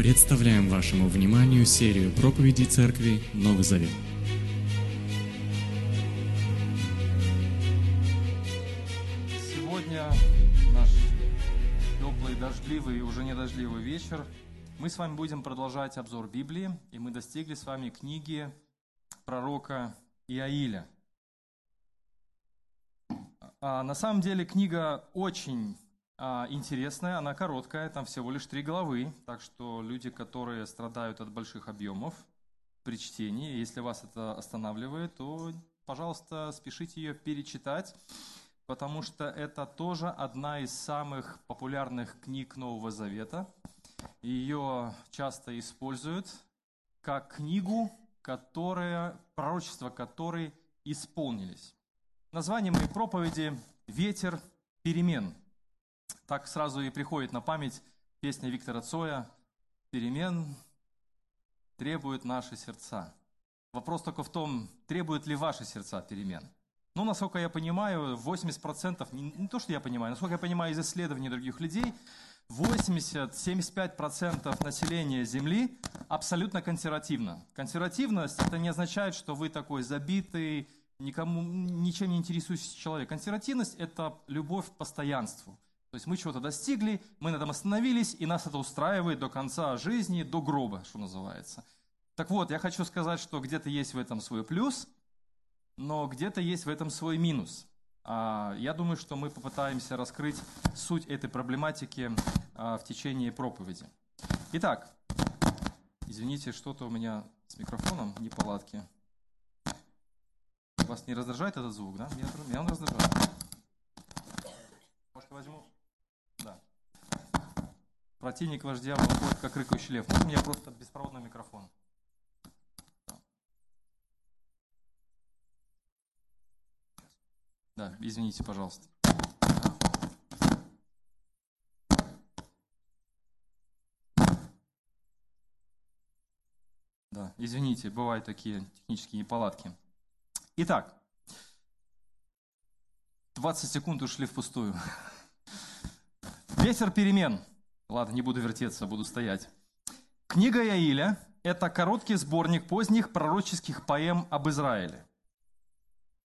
Представляем вашему вниманию серию проповедей Церкви Новый Завет. Сегодня наш теплый, дождливый и уже не дождливый вечер. Мы с вами будем продолжать обзор Библии, и мы достигли с вами книги пророка Иаиля. А, на самом деле книга очень а, интересная, она короткая, там всего лишь три главы, так что люди, которые страдают от больших объемов при чтении, если вас это останавливает, то, пожалуйста, спешите ее перечитать, потому что это тоже одна из самых популярных книг Нового Завета. Ее часто используют как книгу, которая, пророчества которой исполнились. Название моей проповеди «Ветер перемен». Так сразу и приходит на память песня Виктора Цоя «Перемен требуют наши сердца». Вопрос только в том, требуют ли ваши сердца перемен. Ну, насколько я понимаю, 80%, не, не то, что я понимаю, насколько я понимаю из исследований других людей, 80-75% населения Земли абсолютно консервативно. Консервативность – это не означает, что вы такой забитый, никому, ничем не интересующийся человек. Консервативность – это любовь к постоянству. То есть мы чего-то достигли, мы на этом остановились, и нас это устраивает до конца жизни, до гроба, что называется. Так вот, я хочу сказать, что где-то есть в этом свой плюс, но где-то есть в этом свой минус. А, я думаю, что мы попытаемся раскрыть суть этой проблематики а, в течение проповеди. Итак, извините, что-то у меня с микрофоном неполадки. Вас не раздражает этот звук, да? Меня, он раздражает. Может, возьму? Да. Противник вождя выходит, как рыкающий лев. Вот у меня просто беспроводный микрофон. Да, извините, пожалуйста. Да, извините, бывают такие технические неполадки. Итак, 20 секунд ушли впустую. Ветер перемен. Ладно, не буду вертеться, буду стоять. Книга Яиля – это короткий сборник поздних пророческих поэм об Израиле.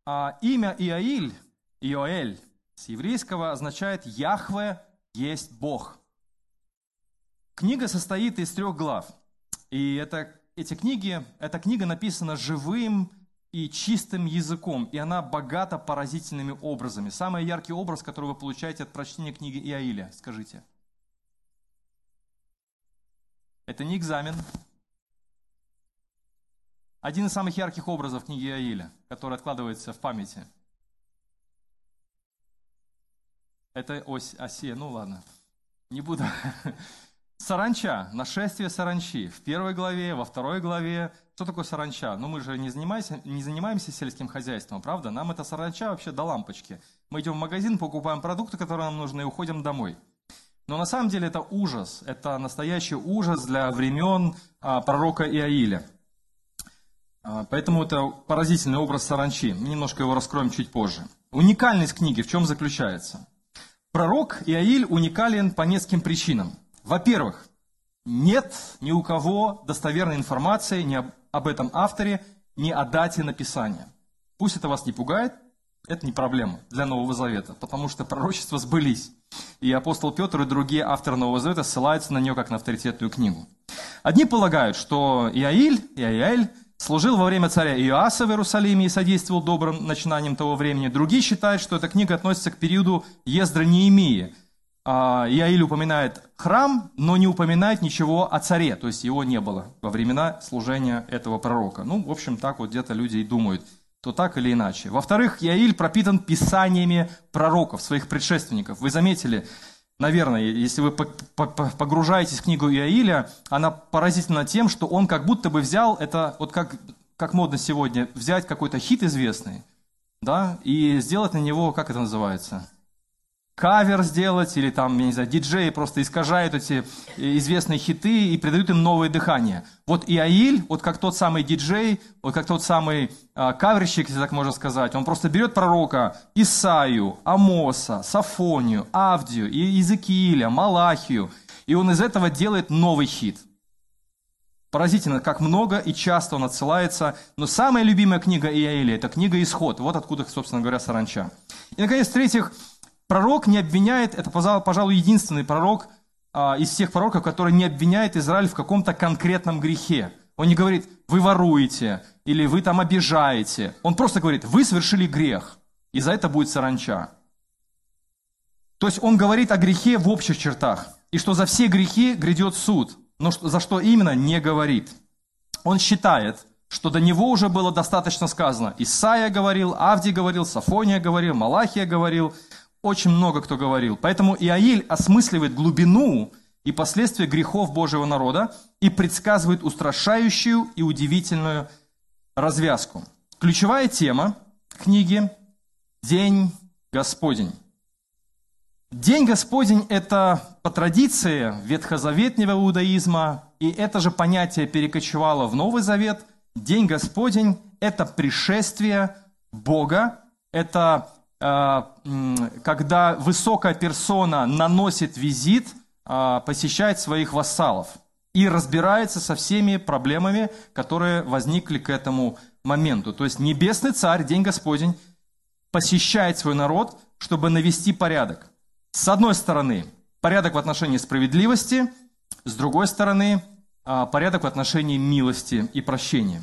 А имя Иаиль, Иоэль, с еврейского означает «Яхве есть Бог». Книга состоит из трех глав. И это, эти книги, эта книга написана живым и чистым языком, и она богата поразительными образами. Самый яркий образ, который вы получаете от прочтения книги Иаиля, скажите. Это не экзамен. Один из самых ярких образов книги Иаиля, который откладывается в памяти. Это ось оси, ну ладно, не буду. Саранча, нашествие саранчи. В первой главе, во второй главе. Что такое саранча? Ну, мы же не занимаемся, не занимаемся сельским хозяйством, правда? Нам это саранча вообще до лампочки. Мы идем в магазин, покупаем продукты, которые нам нужны, и уходим домой. Но на самом деле это ужас. Это настоящий ужас для времен а, пророка Иаиля. А, поэтому это поразительный образ саранчи. Мы немножко его раскроем чуть позже. Уникальность книги в чем заключается? Пророк Иаиль уникален по нескольким причинам. Во-первых, нет ни у кого достоверной информации ни об, об этом авторе, ни о дате написания. Пусть это вас не пугает, это не проблема для Нового Завета, потому что пророчества сбылись. И апостол Петр и другие авторы Нового Завета ссылаются на нее как на авторитетную книгу. Одни полагают, что Иаиль, Иаиль служил во время царя Иоаса в Иерусалиме и содействовал добрым начинаниям того времени. Другие считают, что эта книга относится к периоду Ездра Неемии, а, Иаиль упоминает храм, но не упоминает ничего о царе, то есть его не было во времена служения этого пророка. Ну, в общем, так вот где-то люди и думают, то так или иначе. Во-вторых, Иаиль пропитан писаниями пророков, своих предшественников. Вы заметили, наверное, если вы погружаетесь в книгу Иаиля, она поразительна тем, что он как будто бы взял, это вот как, как модно сегодня, взять какой-то хит известный, да, и сделать на него, как это называется – кавер сделать, или там, я не знаю, диджеи просто искажают эти известные хиты и придают им новое дыхание. Вот Иаиль, вот как тот самый диджей, вот как тот самый а, каверщик, если так можно сказать, он просто берет пророка Исаию, Амоса, Сафонию, Авдию, Иезекииля, Малахию, и он из этого делает новый хит. Поразительно, как много и часто он отсылается. Но самая любимая книга Иаиля – это книга «Исход». Вот откуда, собственно говоря, саранча. И, наконец, в-третьих, пророк не обвиняет, это, пожалуй, единственный пророк а, из всех пророков, который не обвиняет Израиль в каком-то конкретном грехе. Он не говорит, вы воруете, или вы там обижаете. Он просто говорит, вы совершили грех, и за это будет саранча. То есть он говорит о грехе в общих чертах, и что за все грехи грядет суд, но за что именно не говорит. Он считает, что до него уже было достаточно сказано. Исаия говорил, Авди говорил, Сафония говорил, Малахия говорил, очень много кто говорил. Поэтому Иаиль осмысливает глубину и последствия грехов Божьего народа и предсказывает устрашающую и удивительную развязку. Ключевая тема книги – День Господень. День Господень – это по традиции ветхозаветнего иудаизма, и это же понятие перекочевало в Новый Завет. День Господень – это пришествие Бога, это когда высокая персона наносит визит, э, посещает своих вассалов и разбирается со всеми проблемами, которые возникли к этому моменту. То есть небесный царь, День Господень, посещает свой народ, чтобы навести порядок. С одной стороны, порядок в отношении справедливости, с другой стороны, а, порядок в отношении милости и прощения.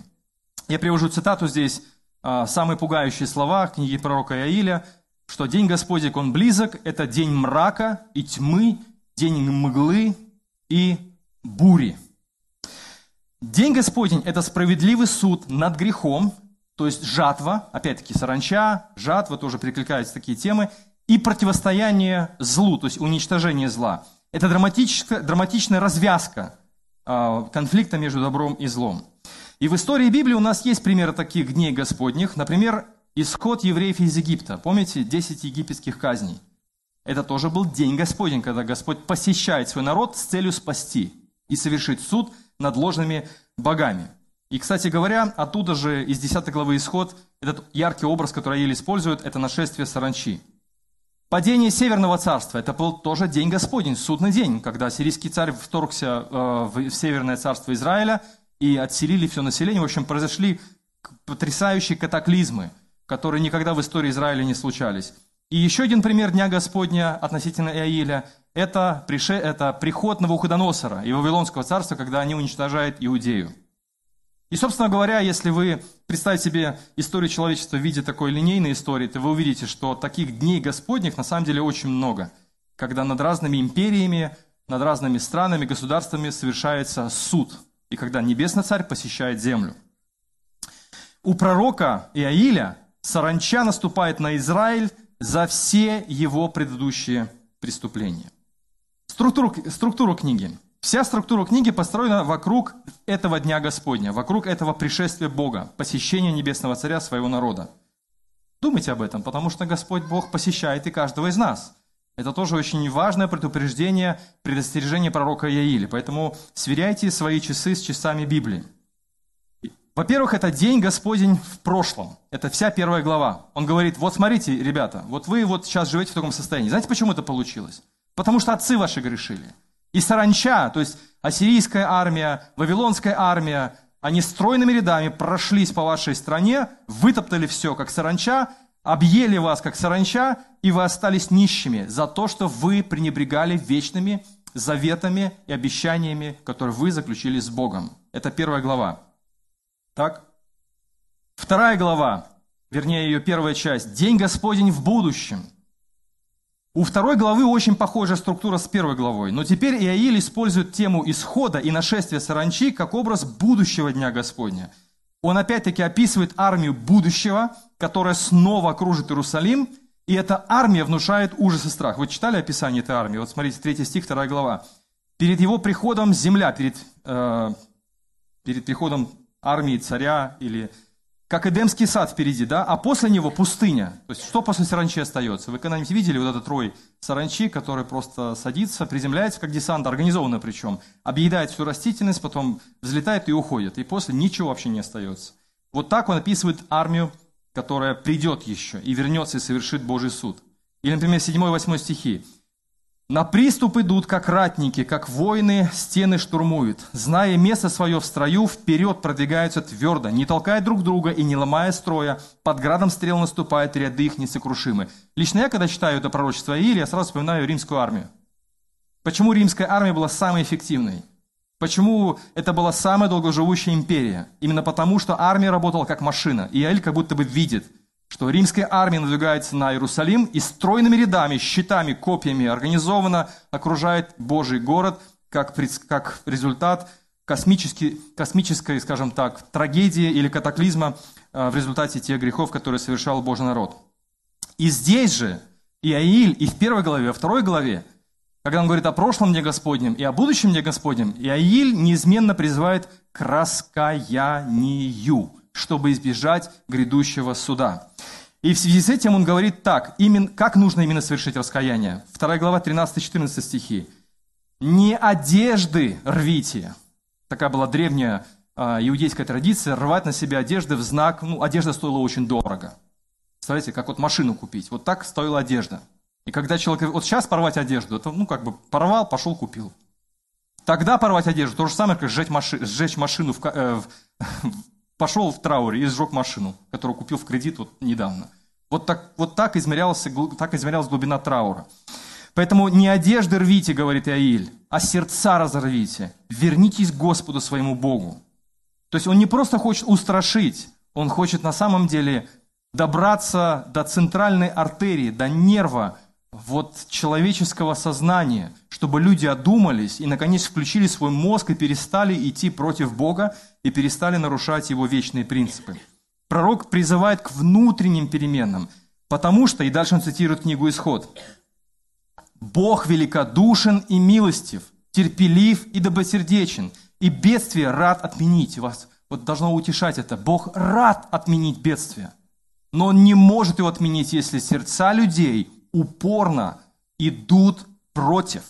Я привожу цитату здесь, самые пугающие слова книги пророка Иаиля, что день Господень, он близок, это день мрака и тьмы, день мглы и бури. День Господень – это справедливый суд над грехом, то есть жатва, опять-таки саранча, жатва, тоже прикликаются такие темы, и противостояние злу, то есть уничтожение зла. Это драматическая, драматичная развязка э, конфликта между добром и злом. И в истории Библии у нас есть примеры таких дней Господних. Например, исход евреев из Египта. Помните, 10 египетских казней? Это тоже был день Господень, когда Господь посещает свой народ с целью спасти и совершить суд над ложными богами. И, кстати говоря, оттуда же из 10 главы Исход, этот яркий образ, который Еле использует, это нашествие саранчи. Падение Северного царства – это был тоже день Господень, судный день, когда сирийский царь вторгся э, в Северное царство Израиля и отселили все население. В общем, произошли потрясающие катаклизмы, которые никогда в истории Израиля не случались. И еще один пример Дня Господня относительно Иаиля – это, это приход Навуходоносора и Вавилонского царства, когда они уничтожают Иудею. И, собственно говоря, если вы представите себе историю человечества в виде такой линейной истории, то вы увидите, что таких дней Господних на самом деле очень много, когда над разными империями, над разными странами, государствами совершается суд, и когда Небесный Царь посещает землю. У пророка Иаиля саранча наступает на Израиль за все его предыдущие преступления. Структуру, структуру книги – Вся структура книги построена вокруг этого Дня Господня, вокруг этого пришествия Бога, посещения Небесного Царя своего народа. Думайте об этом, потому что Господь Бог посещает и каждого из нас. Это тоже очень важное предупреждение, предостережение пророка Яили. Поэтому сверяйте свои часы с часами Библии. Во-первых, это день Господень в прошлом. Это вся первая глава. Он говорит, вот смотрите, ребята, вот вы вот сейчас живете в таком состоянии. Знаете, почему это получилось? Потому что отцы ваши грешили. И саранча, то есть ассирийская армия, вавилонская армия, они стройными рядами прошлись по вашей стране, вытоптали все, как саранча, объели вас, как саранча, и вы остались нищими за то, что вы пренебрегали вечными заветами и обещаниями, которые вы заключили с Богом. Это первая глава. Так? Вторая глава, вернее ее первая часть. День Господень в будущем – у второй главы очень похожая структура с первой главой, но теперь Иаиль использует тему исхода и нашествия саранчи как образ будущего Дня Господня. Он опять-таки описывает армию будущего, которая снова окружит Иерусалим, и эта армия внушает ужас и страх. Вы читали описание этой армии? Вот смотрите, 3 стих, 2 глава. Перед его приходом земля, перед, э, перед приходом армии царя или как Эдемский сад впереди, да, а после него пустыня. То есть что после саранчи остается? Вы когда-нибудь видели вот этот рой саранчи, который просто садится, приземляется, как десант, организованно причем, объедает всю растительность, потом взлетает и уходит, и после ничего вообще не остается. Вот так он описывает армию, которая придет еще и вернется и совершит Божий суд. Или, например, 7-8 стихи. На приступ идут, как ратники, как воины стены штурмуют. Зная место свое в строю, вперед продвигаются твердо, не толкая друг друга и не ломая строя. Под градом стрел наступают, ряды их несокрушимы. Лично я, когда читаю это пророчество Иилия, я сразу вспоминаю римскую армию. Почему римская армия была самой эффективной? Почему это была самая долгоживущая империя? Именно потому, что армия работала как машина. И Иель как будто бы видит – что римская армия надвигается на Иерусалим и стройными рядами, щитами, копьями организованно окружает Божий город, как, как результат космической, скажем так, трагедии или катаклизма а, в результате тех грехов, которые совершал Божий народ. И здесь же Иаиль и в первой главе, и во второй главе, когда он говорит о прошлом дне Господнем и о будущем дне Господнем, Иаиль неизменно призывает к раскаянию – чтобы избежать грядущего суда. И в связи с этим он говорит так, именно, как нужно именно совершить раскаяние. 2 глава 13-14 стихи. «Не одежды рвите». Такая была древняя а, иудейская традиция, рвать на себе одежды в знак, ну, одежда стоила очень дорого. Представляете, как вот машину купить. Вот так стоила одежда. И когда человек, вот сейчас порвать одежду, это, ну, как бы порвал, пошел, купил. Тогда порвать одежду, то же самое, как сжечь, маши, сжечь машину в, э, в, пошел в трауре и сжег машину, которую купил в кредит вот недавно. Вот так, вот так, измерялась, так измерялась глубина траура. Поэтому не одежды рвите, говорит Иаиль, а сердца разорвите. Вернитесь к Господу своему Богу. То есть он не просто хочет устрашить, он хочет на самом деле добраться до центральной артерии, до нерва, вот человеческого сознания, чтобы люди одумались и, наконец, включили свой мозг и перестали идти против Бога и перестали нарушать Его вечные принципы. Пророк призывает к внутренним переменам, потому что, и дальше он цитирует книгу «Исход», «Бог великодушен и милостив, терпелив и добросердечен, и бедствие рад отменить». Вас вот должно утешать это. Бог рад отменить бедствие, но Он не может его отменить, если сердца людей – упорно идут против,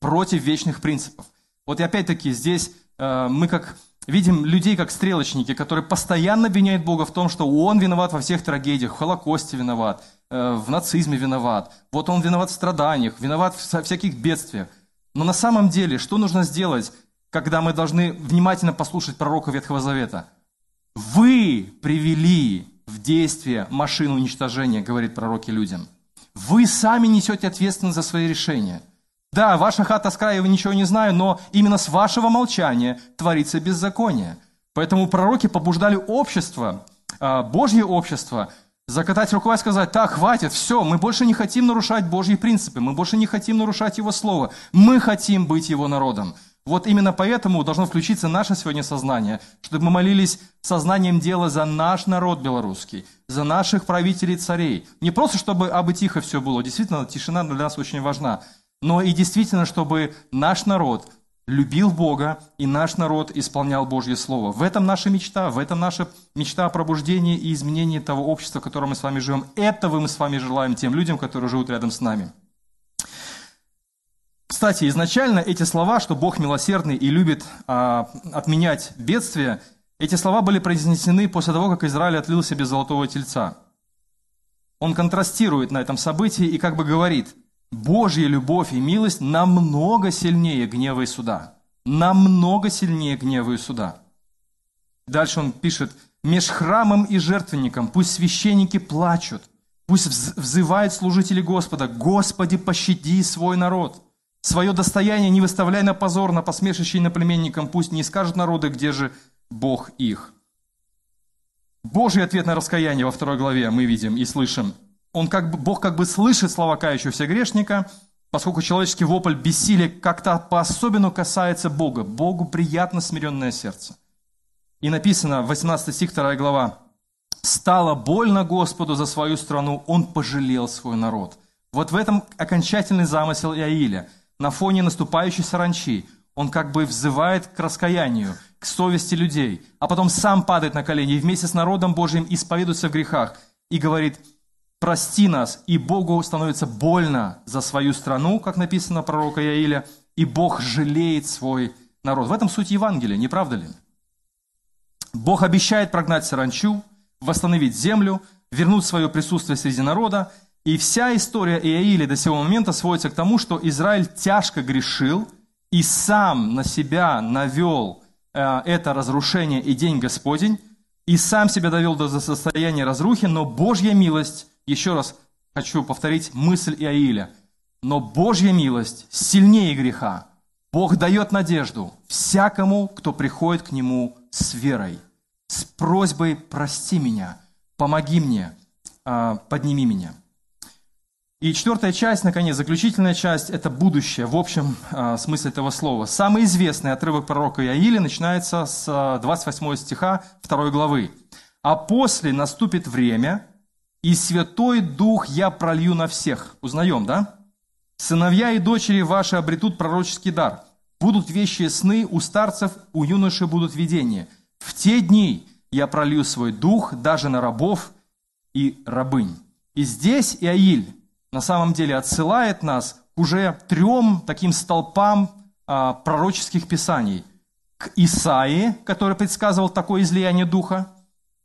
против вечных принципов. Вот и опять-таки здесь э, мы как видим людей как стрелочники, которые постоянно обвиняют Бога в том, что Он виноват во всех трагедиях, в Холокосте виноват, э, в нацизме виноват, вот Он виноват в страданиях, виноват в всяких бедствиях. Но на самом деле, что нужно сделать, когда мы должны внимательно послушать пророка Ветхого Завета? Вы привели в действие машину уничтожения, говорит пророки людям. Вы сами несете ответственность за свои решения. Да, ваша хата с края, вы ничего не знаю, но именно с вашего молчания творится беззаконие. Поэтому пророки побуждали общество, а, Божье общество, закатать рукава и сказать, так, хватит, все, мы больше не хотим нарушать Божьи принципы, мы больше не хотим нарушать Его Слово, мы хотим быть Его народом. Вот именно поэтому должно включиться наше сегодня сознание, чтобы мы молились сознанием дела за наш народ белорусский, за наших правителей царей. Не просто, чтобы абы тихо все было, действительно, тишина для нас очень важна, но и действительно, чтобы наш народ любил Бога, и наш народ исполнял Божье Слово. В этом наша мечта, в этом наша мечта о пробуждении и изменении того общества, в котором мы с вами живем. Этого мы с вами желаем тем людям, которые живут рядом с нами. Кстати, изначально эти слова, что Бог милосердный и любит а, отменять бедствия, эти слова были произнесены после того, как Израиль отлил себе золотого тельца. Он контрастирует на этом событии и как бы говорит, Божья любовь и милость намного сильнее гнева и суда. Намного сильнее гнева и суда. Дальше он пишет, «Меж храмом и жертвенником пусть священники плачут, пусть взывают служители Господа, Господи, пощади свой народ». Свое достояние не выставляй на позор, на посмешище иноплеменникам, пусть не скажут народы, где же Бог их. Божий ответ на раскаяние во второй главе мы видим и слышим. Он как бы, Бог как бы слышит слова кающегося грешника, поскольку человеческий вопль бессилия как-то по-особенному касается Бога. Богу приятно смиренное сердце. И написано, 18 стих, 2 глава, «Стало больно Господу за свою страну, Он пожалел свой народ». Вот в этом окончательный замысел Иаиля – на фоне наступающей саранчи. Он как бы взывает к раскаянию, к совести людей, а потом сам падает на колени и вместе с народом Божьим исповедуется в грехах и говорит, прости нас, и Богу становится больно за свою страну, как написано пророка Яиля, и Бог жалеет свой народ. В этом суть Евангелия, не правда ли? Бог обещает прогнать саранчу, восстановить землю, вернуть свое присутствие среди народа, И вся история Иаиля до сего момента сводится к тому, что Израиль тяжко грешил и сам на себя навел э, это разрушение и день Господень, и сам себя довел до состояния разрухи, но Божья милость, еще раз хочу повторить мысль Иаиля, но Божья милость сильнее греха. Бог дает надежду всякому, кто приходит к Нему с верой, с просьбой «прости меня», «помоги мне», а, «подними меня». И четвертая часть, наконец, заключительная часть – это будущее в общем э, смысле этого слова. Самый известный отрывок пророка Иаиля начинается с 28 стиха 2 главы. «А после наступит время, и Святой Дух я пролью на всех». Узнаем, да? «Сыновья и дочери ваши обретут пророческий дар. Будут вещи сны, у старцев, у юношей будут видения. В те дни я пролью свой дух даже на рабов и рабынь». И здесь Иаиль на самом деле отсылает нас к уже трем таким столпам а, пророческих писаний. К Исаии, который предсказывал такое излияние Духа,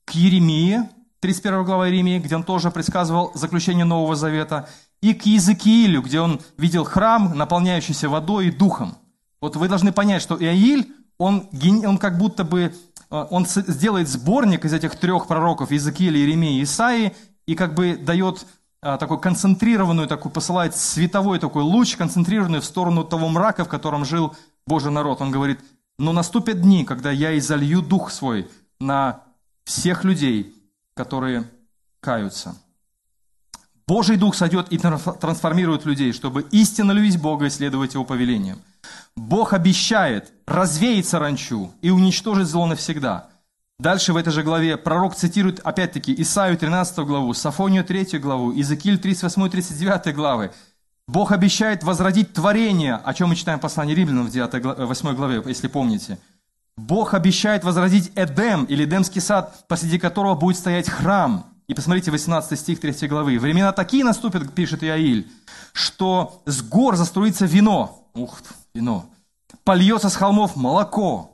к Еремии, 31 глава Еремии, где он тоже предсказывал заключение Нового Завета, и к Иезекиилю, где он видел храм, наполняющийся водой и духом. Вот вы должны понять, что Иаиль, он, он как будто бы, а, он сделает сборник из этих трех пророков, Иезекииля, Еремии и Исаии, и как бы дает такой концентрированную, такой посылает световой такой луч, концентрированный в сторону того мрака, в котором жил Божий народ. Он говорит, но наступят дни, когда я изолью дух свой на всех людей, которые каются. Божий Дух сойдет и трансформирует людей, чтобы истинно любить Бога и следовать Его повелениям. Бог обещает развеять саранчу и уничтожить зло навсегда – Дальше в этой же главе пророк цитирует опять-таки Исаию 13 главу, Сафонию 3 главу, Иезекииль 38-39 главы. Бог обещает возродить творение, о чем мы читаем в послании Римлянам в 9, 8 главе, если помните. Бог обещает возродить Эдем, или Эдемский сад, посреди которого будет стоять храм. И посмотрите 18 стих 3 главы. «Времена такие наступят, пишет Иаиль, что с гор заструится вино». Ух, вино. «Польется с холмов молоко,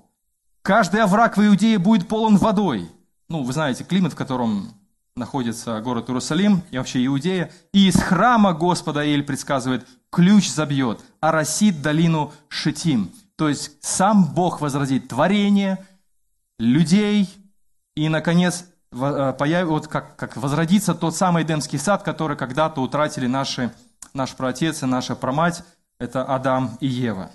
Каждый овраг в Иудее будет полон водой. Ну, вы знаете, климат, в котором находится город Иерусалим и вообще Иудея. И из храма Господа Иль предсказывает, ключ забьет, а росит долину Шитим. То есть сам Бог возродит творение, людей, и, наконец, э, появ... вот как, как возродится тот самый Эдемский сад, который когда-то утратили наши, наш праотец и наша промать, это Адам и Ева.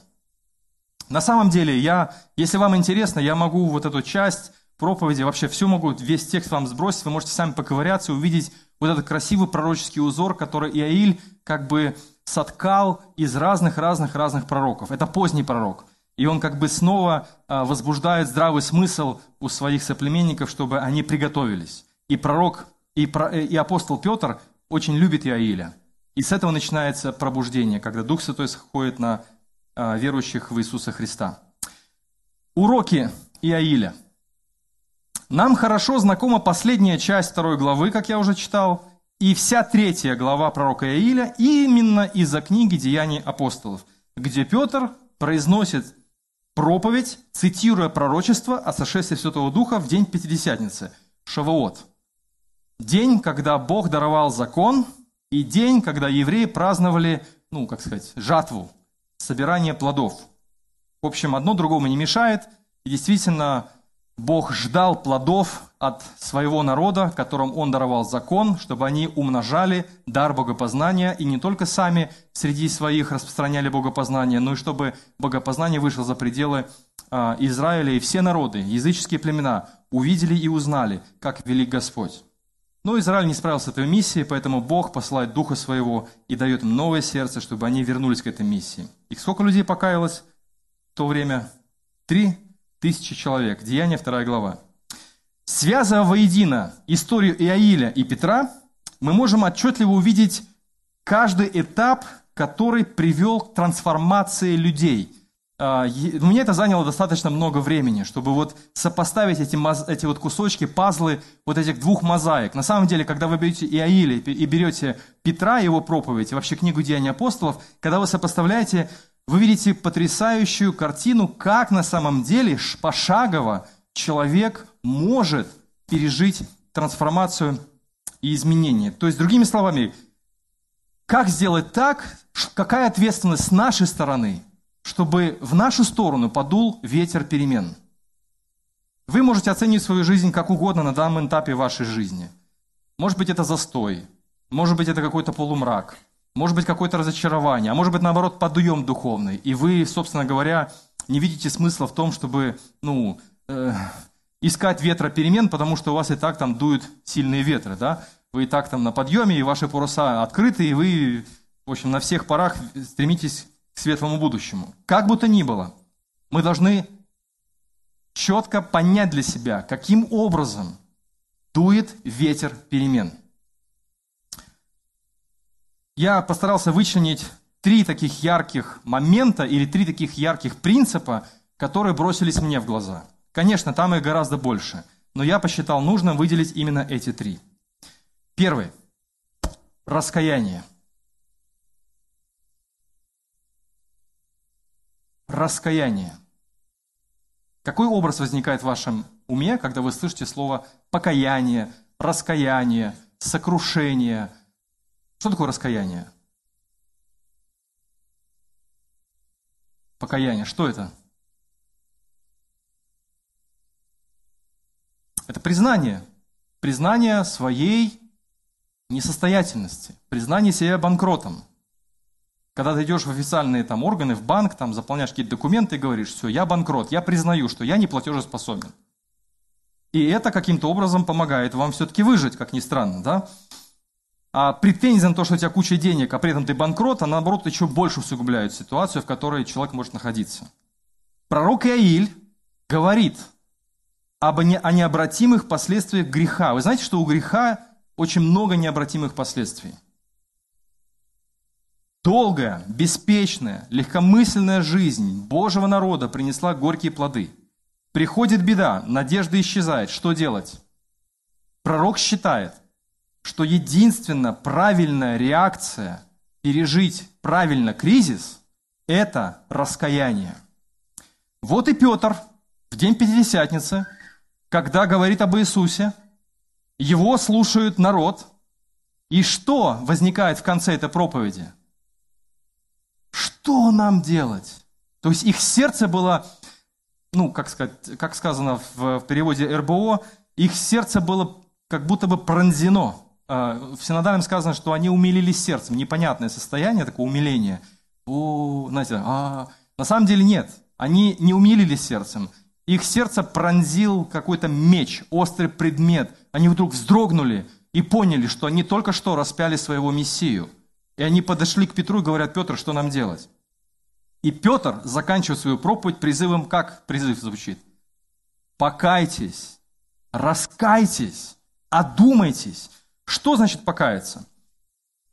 На самом деле, я, если вам интересно, я могу вот эту часть проповеди, вообще все могу, весь текст вам сбросить, вы можете сами поковыряться и увидеть вот этот красивый пророческий узор, который Иаиль как бы соткал из разных-разных-разных пророков. Это поздний пророк. И он как бы снова а, возбуждает здравый смысл у своих соплеменников, чтобы они приготовились. И пророк, и, и апостол Петр очень любит Иаиля. И с этого начинается пробуждение, когда Дух Святой сходит на верующих в Иисуса Христа. Уроки Иаиля. Нам хорошо знакома последняя часть второй главы, как я уже читал, и вся третья глава пророка Иаиля именно из-за книги «Деяний апостолов», где Петр произносит проповедь, цитируя пророчество о сошествии Святого Духа в день Пятидесятницы, Шавуот. День, когда Бог даровал закон, и день, когда евреи праздновали, ну, как сказать, жатву, собирание плодов. В общем, одно другому не мешает. И действительно, Бог ждал плодов от своего народа, которым Он даровал закон, чтобы они умножали дар богопознания и не только сами среди своих распространяли богопознание, но и чтобы богопознание вышло за пределы а, Израиля, и все народы, языческие племена увидели и узнали, как велик Господь. Но Израиль не справился с этой миссией, поэтому Бог посылает Духа Своего и дает им новое сердце, чтобы они вернулись к этой миссии. И сколько людей покаялось в то время? Три тысячи человек. Деяние, вторая глава. Связывая воедино историю Иаиля и Петра, мы можем отчетливо увидеть каждый этап, который привел к трансформации людей – мне это заняло достаточно много времени, чтобы вот сопоставить эти, эти вот кусочки, пазлы вот этих двух мозаик. На самом деле, когда вы берете Иаиля и берете Петра, его проповедь, и вообще книгу Деяний апостолов, когда вы сопоставляете, вы видите потрясающую картину, как на самом деле пошагово человек может пережить трансформацию и изменение. То есть, другими словами, как сделать так, какая ответственность с нашей стороны, чтобы в нашу сторону подул ветер перемен. Вы можете оценить свою жизнь как угодно на данном этапе вашей жизни. Может быть, это застой, может быть, это какой-то полумрак, может быть, какое-то разочарование, а может быть, наоборот, подъем духовный. И вы, собственно говоря, не видите смысла в том, чтобы ну, э, искать ветра перемен, потому что у вас и так там дуют сильные ветры, да? Вы и так там на подъеме, и ваши паруса открыты, и вы, в общем, на всех парах стремитесь светлому будущему. Как бы то ни было, мы должны четко понять для себя, каким образом дует ветер перемен. Я постарался вычленить три таких ярких момента или три таких ярких принципа, которые бросились мне в глаза. Конечно, там их гораздо больше, но я посчитал нужным выделить именно эти три. Первый. Раскаяние. Раскаяние. Какой образ возникает в вашем уме, когда вы слышите слово покаяние, раскаяние, сокрушение? Что такое раскаяние? Покаяние, что это? Это признание. Признание своей несостоятельности, признание себя банкротом. Когда ты идешь в официальные там органы, в банк, там заполняешь какие-то документы и говоришь, все, я банкрот, я признаю, что я не платежеспособен. И это каким-то образом помогает вам все-таки выжить, как ни странно, да? А претензия на то, что у тебя куча денег, а при этом ты банкрот, а наоборот еще больше усугубляет ситуацию, в которой человек может находиться. Пророк Иаиль говорит об не, о необратимых последствиях греха. Вы знаете, что у греха очень много необратимых последствий. Долгая, беспечная, легкомысленная жизнь Божьего народа принесла горькие плоды. Приходит беда, надежда исчезает. Что делать? Пророк считает, что единственно правильная реакция пережить правильно кризис – это раскаяние. Вот и Петр в день Пятидесятницы, когда говорит об Иисусе, его слушают народ, и что возникает в конце этой проповеди – что нам делать? То есть их сердце было, ну, как, сказать, как сказано в, в переводе РБО, их сердце было как будто бы пронзено. А, в синодальном сказано, что они умилились сердцем. Непонятное состояние, такое умиление. О, знаете, а, на самом деле нет. Они не умилились сердцем. Их сердце пронзил какой-то меч, острый предмет. Они вдруг вздрогнули и поняли, что они только что распяли своего Мессию – и они подошли к Петру и говорят, Петр, что нам делать? И Петр заканчивает свою проповедь призывом, как призыв звучит? Покайтесь, раскайтесь, одумайтесь. Что значит покаяться?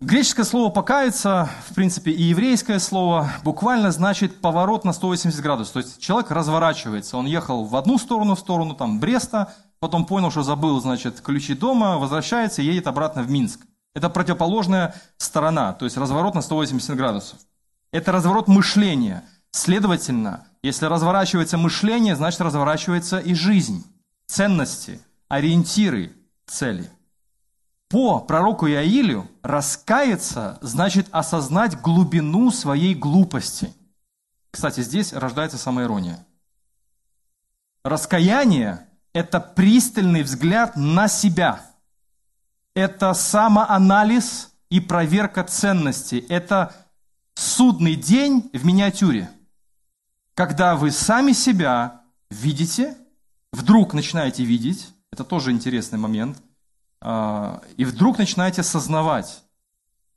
Греческое слово «покаяться», в принципе, и еврейское слово буквально значит поворот на 180 градусов. То есть человек разворачивается. Он ехал в одну сторону, в сторону там, Бреста, потом понял, что забыл, значит, ключи дома, возвращается и едет обратно в Минск. Это противоположная сторона, то есть разворот на 180 градусов. Это разворот мышления. Следовательно, если разворачивается мышление, значит разворачивается и жизнь, ценности, ориентиры, цели. По пророку Иаилю раскаяться значит осознать глубину своей глупости. Кстати, здесь рождается самоирония. Раскаяние – это пристальный взгляд на себя – это самоанализ и проверка ценностей. Это судный день в миниатюре, когда вы сами себя видите, вдруг начинаете видеть, это тоже интересный момент, а, и вдруг начинаете осознавать,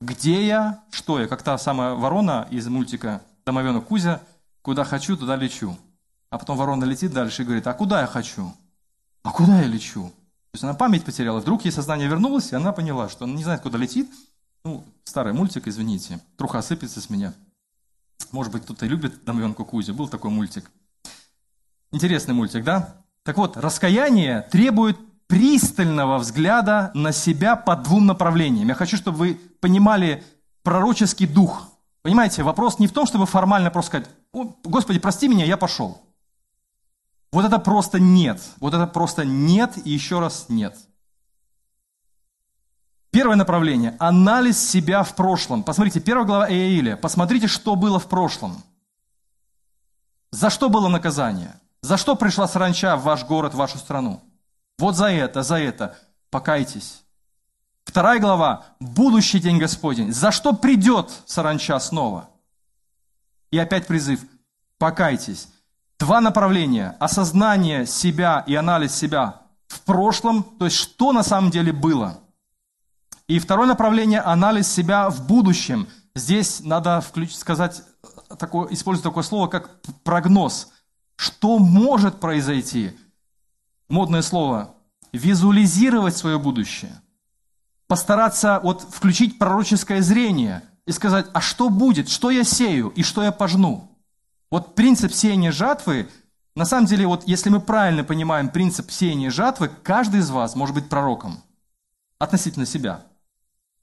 где я, что я, как та самая ворона из мультика «Домовенок Кузя», куда хочу, туда лечу. А потом ворона летит дальше и говорит, а куда я хочу? А куда я лечу? То есть она память потеряла. Вдруг ей сознание вернулось, и она поняла, что она не знает, куда летит. Ну, старый мультик, извините. Труха сыпется с меня. Может быть, кто-то любит Домовенку Кузю. Был такой мультик. Интересный мультик, да? Так вот, раскаяние требует пристального взгляда на себя по двум направлениям. Я хочу, чтобы вы понимали пророческий дух. Понимаете, вопрос не в том, чтобы формально просто сказать, Господи, прости меня, я пошел. Вот это просто нет. Вот это просто нет и еще раз нет. Первое направление – анализ себя в прошлом. Посмотрите, первая глава Иаиля. Посмотрите, что было в прошлом. За что было наказание? За что пришла саранча в ваш город, в вашу страну? Вот за это, за это. Покайтесь. Вторая глава – будущий день Господень. За что придет саранча снова? И опять призыв – покайтесь. Два направления – осознание себя и анализ себя в прошлом, то есть что на самом деле было. И второе направление – анализ себя в будущем. Здесь надо включить, сказать, такое, использовать такое слово, как прогноз. Что может произойти? Модное слово – визуализировать свое будущее. Постараться вот включить пророческое зрение и сказать, а что будет, что я сею и что я пожну – вот принцип сеяния жатвы, на самом деле, вот если мы правильно понимаем принцип сеяния жатвы, каждый из вас может быть пророком относительно себя.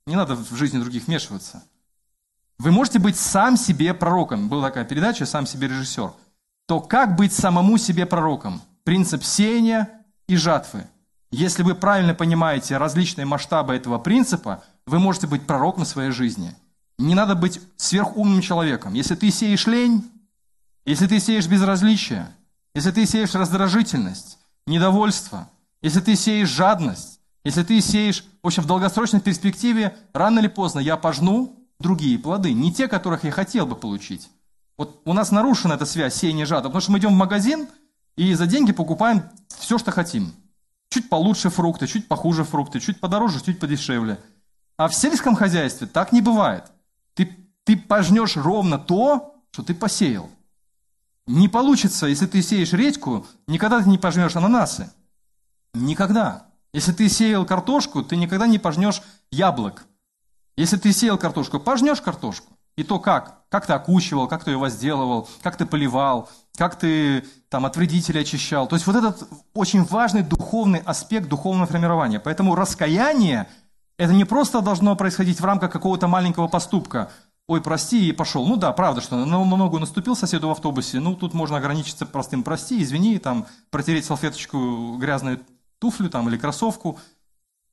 Не надо в жизни других вмешиваться. Вы можете быть сам себе пророком. Была такая передача «Сам себе режиссер». То как быть самому себе пророком? Принцип сеяния и жатвы. Если вы правильно понимаете различные масштабы этого принципа, вы можете быть пророком в своей жизни. Не надо быть сверхумным человеком. Если ты сеешь лень, если ты сеешь безразличие, если ты сеешь раздражительность, недовольство, если ты сеешь жадность, если ты сеешь, в общем, в долгосрочной перспективе, рано или поздно я пожну другие плоды, не те, которых я хотел бы получить. Вот у нас нарушена эта связь сеяния жада, потому что мы идем в магазин и за деньги покупаем все, что хотим. Чуть получше фрукты, чуть похуже фрукты, чуть подороже, чуть подешевле. А в сельском хозяйстве так не бывает. Ты, ты пожнешь ровно то, что ты посеял. Не получится, если ты сеешь редьку, никогда ты не пожнешь ананасы. Никогда. Если ты сеял картошку, ты никогда не пожнешь яблок. Если ты сеял картошку, пожнешь картошку. И то как? Как ты окучивал, как ты ее возделывал, как ты поливал, как ты там от вредителей очищал. То есть вот этот очень важный духовный аспект духовного формирования. Поэтому раскаяние – это не просто должно происходить в рамках какого-то маленького поступка – ой, прости, и пошел. Ну да, правда, что на ногу наступил соседу в автобусе, ну тут можно ограничиться простым прости, извини, там, протереть салфеточку грязную туфлю там, или кроссовку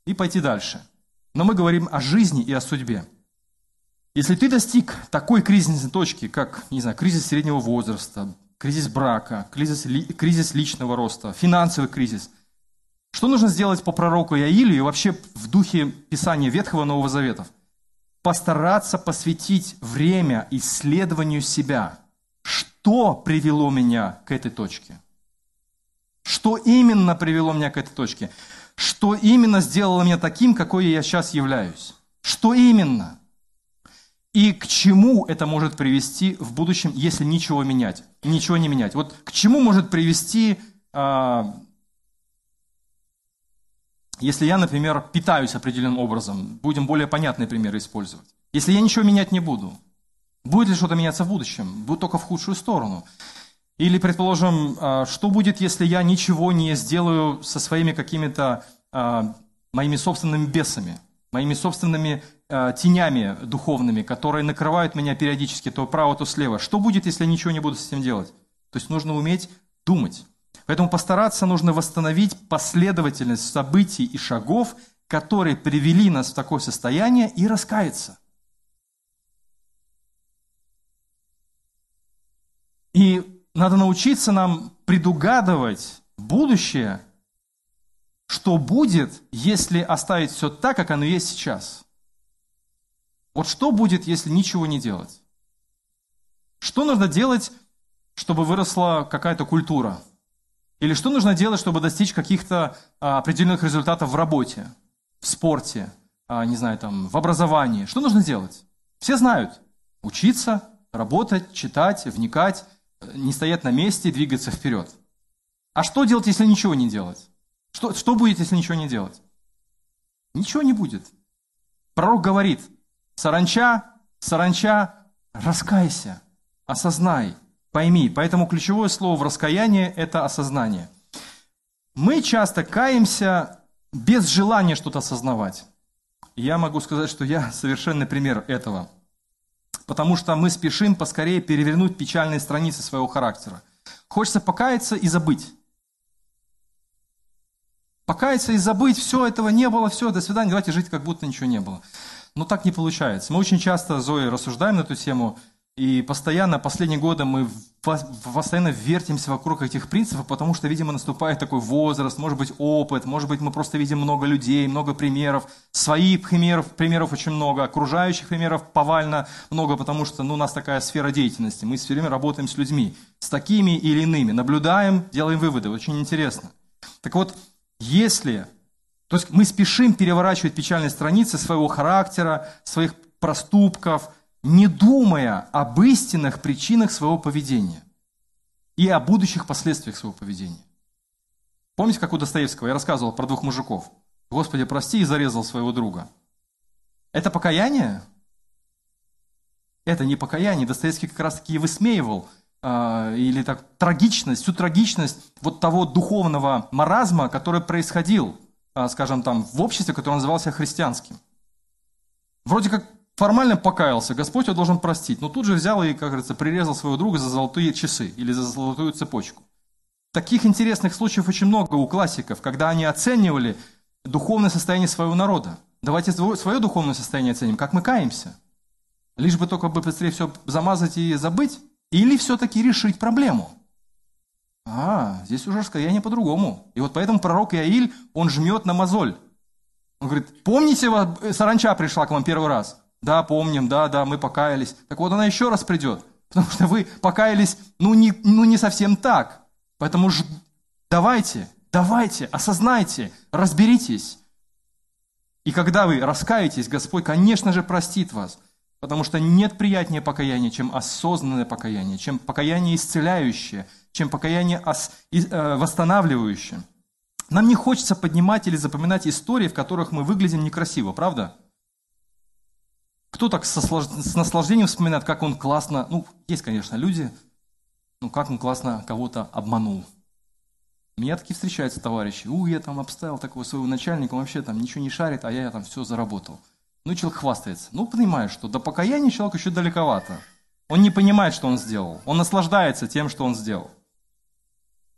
и пойти дальше. Но мы говорим о жизни и о судьбе. Если ты достиг такой кризисной точки, как, не знаю, кризис среднего возраста, кризис брака, кризис, ли, кризис личного роста, финансовый кризис, что нужно сделать по пророку Иаилю и вообще в духе Писания Ветхого Нового Заветов? Постараться посвятить время исследованию себя. Что привело меня к этой точке? Что именно привело меня к этой точке? Что именно сделало меня таким, какой я сейчас являюсь? Что именно? И к чему это может привести в будущем, если ничего менять? Ничего не менять. Вот к чему может привести а, если я, например, питаюсь определенным образом, будем более понятные примеры использовать. Если я ничего менять не буду, будет ли что-то меняться в будущем? Будет только в худшую сторону. Или, предположим, а, что будет, если я ничего не сделаю со своими какими-то а, моими собственными бесами, моими собственными а, тенями духовными, которые накрывают меня периодически то вправо, то слева. Что будет, если я ничего не буду с этим делать? То есть нужно уметь думать. Поэтому постараться нужно восстановить последовательность событий и шагов, которые привели нас в такое состояние, и раскаяться. И надо научиться нам предугадывать будущее, что будет, если оставить все так, как оно есть сейчас. Вот что будет, если ничего не делать? Что нужно делать, чтобы выросла какая-то культура – или что нужно делать, чтобы достичь каких-то а, определенных результатов в работе, в спорте, а, не знаю, там, в образовании? Что нужно делать? Все знают. Учиться, работать, читать, вникать, не стоять на месте, двигаться вперед. А что делать, если ничего не делать? Что, что будет, если ничего не делать? Ничего не будет. Пророк говорит, саранча, саранча, раскайся, осознай, Пойми, поэтому ключевое слово в раскаянии – это осознание. Мы часто каемся без желания что-то осознавать. Я могу сказать, что я совершенный пример этого. Потому что мы спешим поскорее перевернуть печальные страницы своего характера. Хочется покаяться и забыть. Покаяться и забыть, все этого не было, все, до свидания, давайте жить, как будто ничего не было. Но так не получается. Мы очень часто, Зоей, рассуждаем на эту тему, и постоянно, последние годы мы постоянно вертимся вокруг этих принципов, потому что, видимо, наступает такой возраст, может быть, опыт, может быть, мы просто видим много людей, много примеров, своих примеров, примеров очень много, окружающих примеров повально много, потому что ну, у нас такая сфера деятельности, мы все время работаем с людьми, с такими или иными, наблюдаем, делаем выводы, очень интересно. Так вот, если, то есть мы спешим переворачивать печальные страницы своего характера, своих проступков – не думая об истинных причинах своего поведения и о будущих последствиях своего поведения. Помните, как у Достоевского я рассказывал про двух мужиков? Господи, прости, и зарезал своего друга. Это покаяние? Это не покаяние. Достоевский как раз-таки и высмеивал э, или так трагичность, всю трагичность вот того духовного маразма, который происходил, э, скажем там, в обществе, которое назывался христианским. Вроде как формально покаялся, Господь его должен простить. Но тут же взял и, как говорится, прирезал своего друга за золотые часы или за золотую цепочку. Таких интересных случаев очень много у классиков, когда они оценивали духовное состояние своего народа. Давайте свое духовное состояние оценим, как мы каемся. Лишь бы только бы быстрее все замазать и забыть, или все-таки решить проблему. А, здесь уже раскаяние по-другому. И вот поэтому пророк Иаиль, он жмет на мозоль. Он говорит, помните, саранча пришла к вам первый раз? Да, помним, да, да, мы покаялись. Так вот она еще раз придет, потому что вы покаялись, ну не, ну, не совсем так. Поэтому ж, давайте, давайте, осознайте, разберитесь. И когда вы раскаетесь, Господь, конечно же, простит вас. Потому что нет приятнее покаяния, чем осознанное покаяние, чем покаяние исцеляющее, чем покаяние ос, э, восстанавливающее. Нам не хочется поднимать или запоминать истории, в которых мы выглядим некрасиво, правда? Кто так со, с наслаждением вспоминает, как он классно, ну, есть, конечно, люди, ну, как он классно кого-то обманул. Меня такие встречаются товарищи. У, я там обставил такого своего начальника, он вообще там ничего не шарит, а я там все заработал. Ну, человек хвастается. Ну, понимаешь, что до покаяния человек еще далековато. Он не понимает, что он сделал. Он наслаждается тем, что он сделал.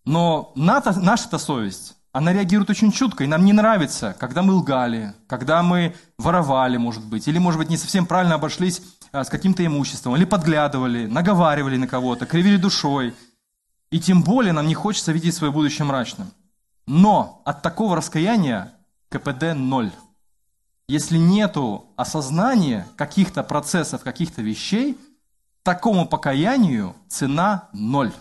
Но наша-то совесть, она реагирует очень чутко, и нам не нравится, когда мы лгали, когда мы воровали, может быть, или, может быть, не совсем правильно обошлись а, с каким-то имуществом, или подглядывали, наговаривали на кого-то, кривили душой. И тем более нам не хочется видеть свое будущее мрачным. Но от такого раскаяния КПД ноль. Если нету осознания каких-то процессов, каких-то вещей, такому покаянию цена ноль.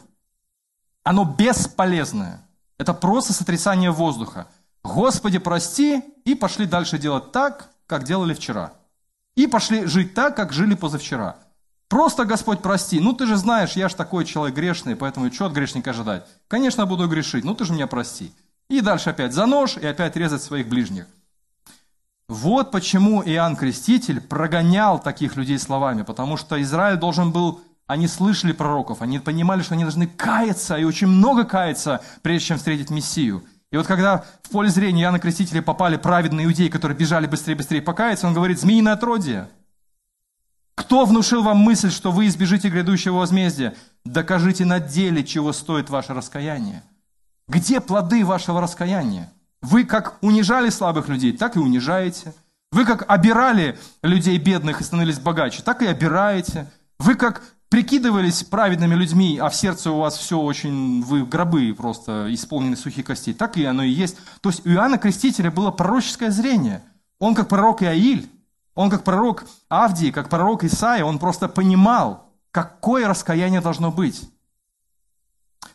Оно бесполезное. Это просто сотрясание воздуха. Господи, прости, и пошли дальше делать так, как делали вчера. И пошли жить так, как жили позавчера. Просто, Господь, прости. Ну, ты же знаешь, я же такой человек грешный, поэтому что от грешника ожидать? Конечно, буду грешить, ну ты же меня прости. И дальше опять за нож, и опять резать своих ближних. Вот почему Иоанн Креститель прогонял таких людей словами, потому что Израиль должен был они слышали пророков, они понимали, что они должны каяться, и очень много каяться, прежде чем встретить Мессию. И вот когда в поле зрения Иоанна Крестителя попали праведные иудеи, которые бежали быстрее-быстрее покаяться, он говорит, змеиное отродье. Кто внушил вам мысль, что вы избежите грядущего возмездия? Докажите на деле, чего стоит ваше раскаяние. Где плоды вашего раскаяния? Вы как унижали слабых людей, так и унижаете. Вы как обирали людей бедных и становились богаче, так и обираете. Вы как прикидывались праведными людьми, а в сердце у вас все очень, вы гробы просто исполнены сухих костей, так и оно и есть. То есть у Иоанна Крестителя было пророческое зрение. Он как пророк Иаиль, он как пророк Авдий, как пророк Исаия, он просто понимал, какое раскаяние должно быть.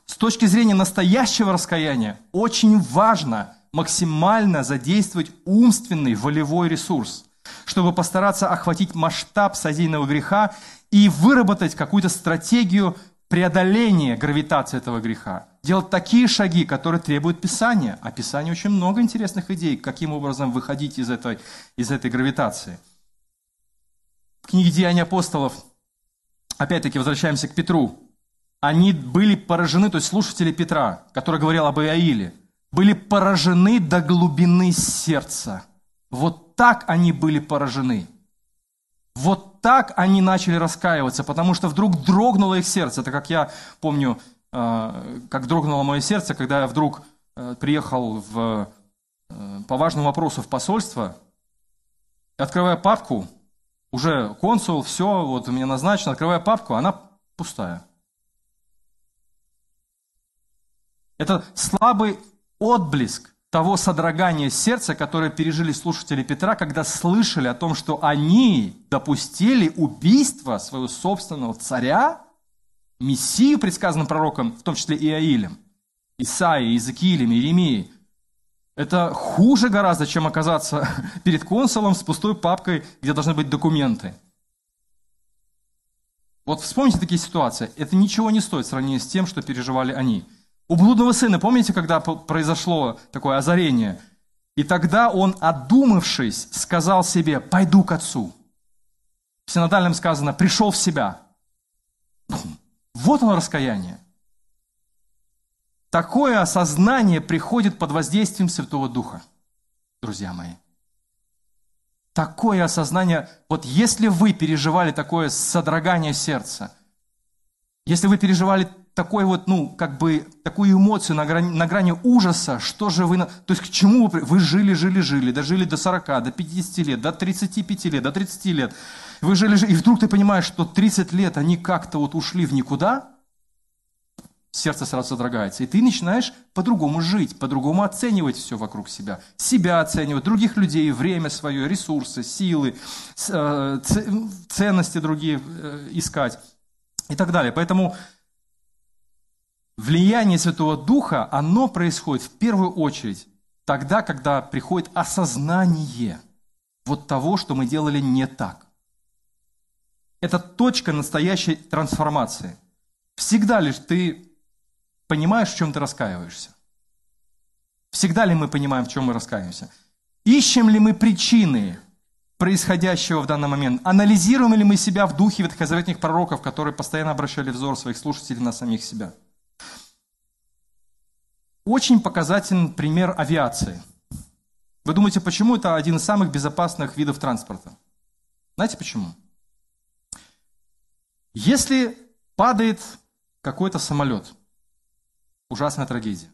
С точки зрения настоящего раскаяния очень важно максимально задействовать умственный волевой ресурс, чтобы постараться охватить масштаб содеянного греха и выработать какую-то стратегию преодоления гравитации этого греха. Делать такие шаги, которые требуют Писания. А Писание очень много интересных идей, каким образом выходить из этой, из этой гравитации. В книге «Деяния апостолов», опять-таки возвращаемся к Петру, они были поражены, то есть слушатели Петра, который говорил об Иаиле, были поражены до глубины сердца. Вот так они были поражены. Вот так они начали раскаиваться, потому что вдруг дрогнуло их сердце. Это как я помню, э, как дрогнуло мое сердце, когда я вдруг э, приехал в э, по важному вопросу в посольство, открывая папку, уже консул, все, вот у меня назначено, открывая папку, она пустая. Это слабый отблеск того содрогания сердца, которое пережили слушатели Петра, когда слышали о том, что они допустили убийство своего собственного царя, Мессию, предсказанным пророком, в том числе Иаилем, Исаией, Иезекиилем, Иеремией. Это хуже гораздо, чем оказаться перед консулом с пустой папкой, где должны быть документы. Вот вспомните такие ситуации. Это ничего не стоит в сравнении с тем, что переживали они – у блудного сына, помните, когда произошло такое озарение? И тогда он, одумавшись, сказал себе, пойду к отцу. В синодальном сказано, пришел в себя. Вот оно раскаяние. Такое осознание приходит под воздействием Святого Духа, друзья мои. Такое осознание, вот если вы переживали такое содрогание сердца, если вы переживали такой вот, ну, как бы, такую эмоцию на грани, на грани ужаса, что же вы, то есть к чему вы, вы жили, жили, жили, дожили до 40, до 50 лет, до 35 лет, до 30 лет, вы жили, жили, и вдруг ты понимаешь, что 30 лет они как-то вот ушли в никуда, сердце сразу содрогается, и ты начинаешь по-другому жить, по-другому оценивать все вокруг себя, себя оценивать, других людей, время свое, ресурсы, силы, э, ценности другие э, искать и так далее. Поэтому влияние Святого Духа, оно происходит в первую очередь тогда, когда приходит осознание вот того, что мы делали не так. Это точка настоящей трансформации. Всегда лишь ты понимаешь, в чем ты раскаиваешься. Всегда ли мы понимаем, в чем мы раскаиваемся? Ищем ли мы причины происходящего в данный момент? Анализируем ли мы себя в духе ветхозаветных пророков, которые постоянно обращали взор своих слушателей на самих себя? Очень показательный пример авиации. Вы думаете, почему это один из самых безопасных видов транспорта? Знаете почему? Если падает какой-то самолет, ужасная трагедия,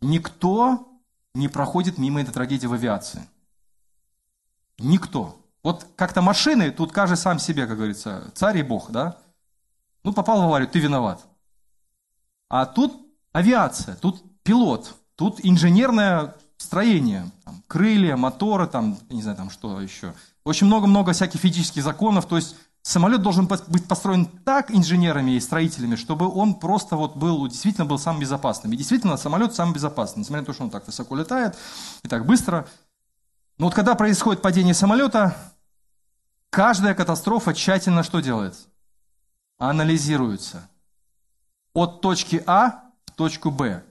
никто не проходит мимо этой трагедии в авиации. Никто. Вот как-то машины, тут каждый сам себе, как говорится, царь и бог, да? Ну, попал в аварию, ты виноват. А тут авиация, тут пилот, тут инженерное строение, там, крылья, моторы, там, не знаю, там что еще. Очень много-много всяких физических законов, то есть самолет должен быть построен так инженерами и строителями, чтобы он просто вот был, действительно был самым безопасным. И действительно, самолет самый безопасный, несмотря на то, что он так высоко летает и так быстро. Но вот когда происходит падение самолета, каждая катастрофа тщательно что делает? Анализируется от точки А в точку Б.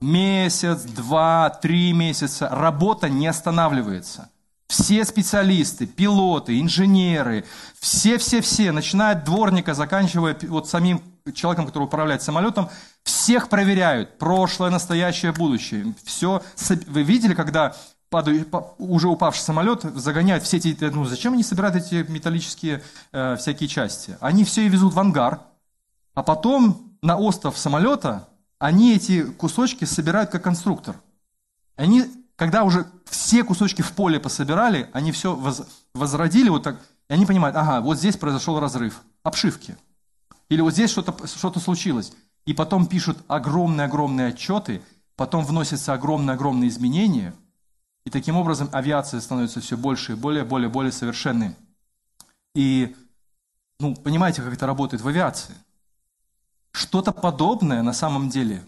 Месяц, два, три месяца. Работа не останавливается. Все специалисты, пилоты, инженеры, все-все-все, начиная от дворника, заканчивая вот самим человеком, который управляет самолетом, всех проверяют. Прошлое, настоящее, будущее. Все. Вы видели, когда падают, уже упавший самолет загоняют все эти... Ну, зачем они собирают эти металлические э, всякие части? Они все и везут в ангар, а потом на остров самолета они эти кусочки собирают как конструктор. Они, когда уже все кусочки в поле пособирали, они все воз, возродили вот так, и они понимают, ага, вот здесь произошел разрыв обшивки. Или вот здесь что-то что случилось. И потом пишут огромные-огромные отчеты, потом вносятся огромные-огромные изменения, и таким образом авиация становится все больше и более, более, более совершенной. И, ну, понимаете, как это работает в авиации – что-то подобное на самом деле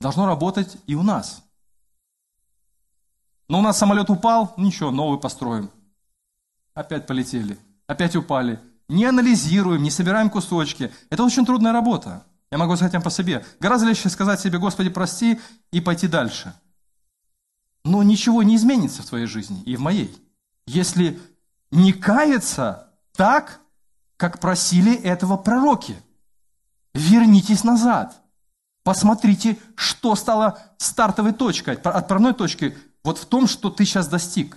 должно работать и у нас. Но у нас самолет упал, ничего, новый построим. Опять полетели, опять упали. Не анализируем, не собираем кусочки. Это очень трудная работа. Я могу сказать вам по себе. Гораздо легче сказать себе, Господи, прости, и пойти дальше. Но ничего не изменится в твоей жизни и в моей, если не каяться так, как просили этого пророки. Вернитесь назад. Посмотрите, что стало стартовой точкой, отправной точкой вот в том, что ты сейчас достиг.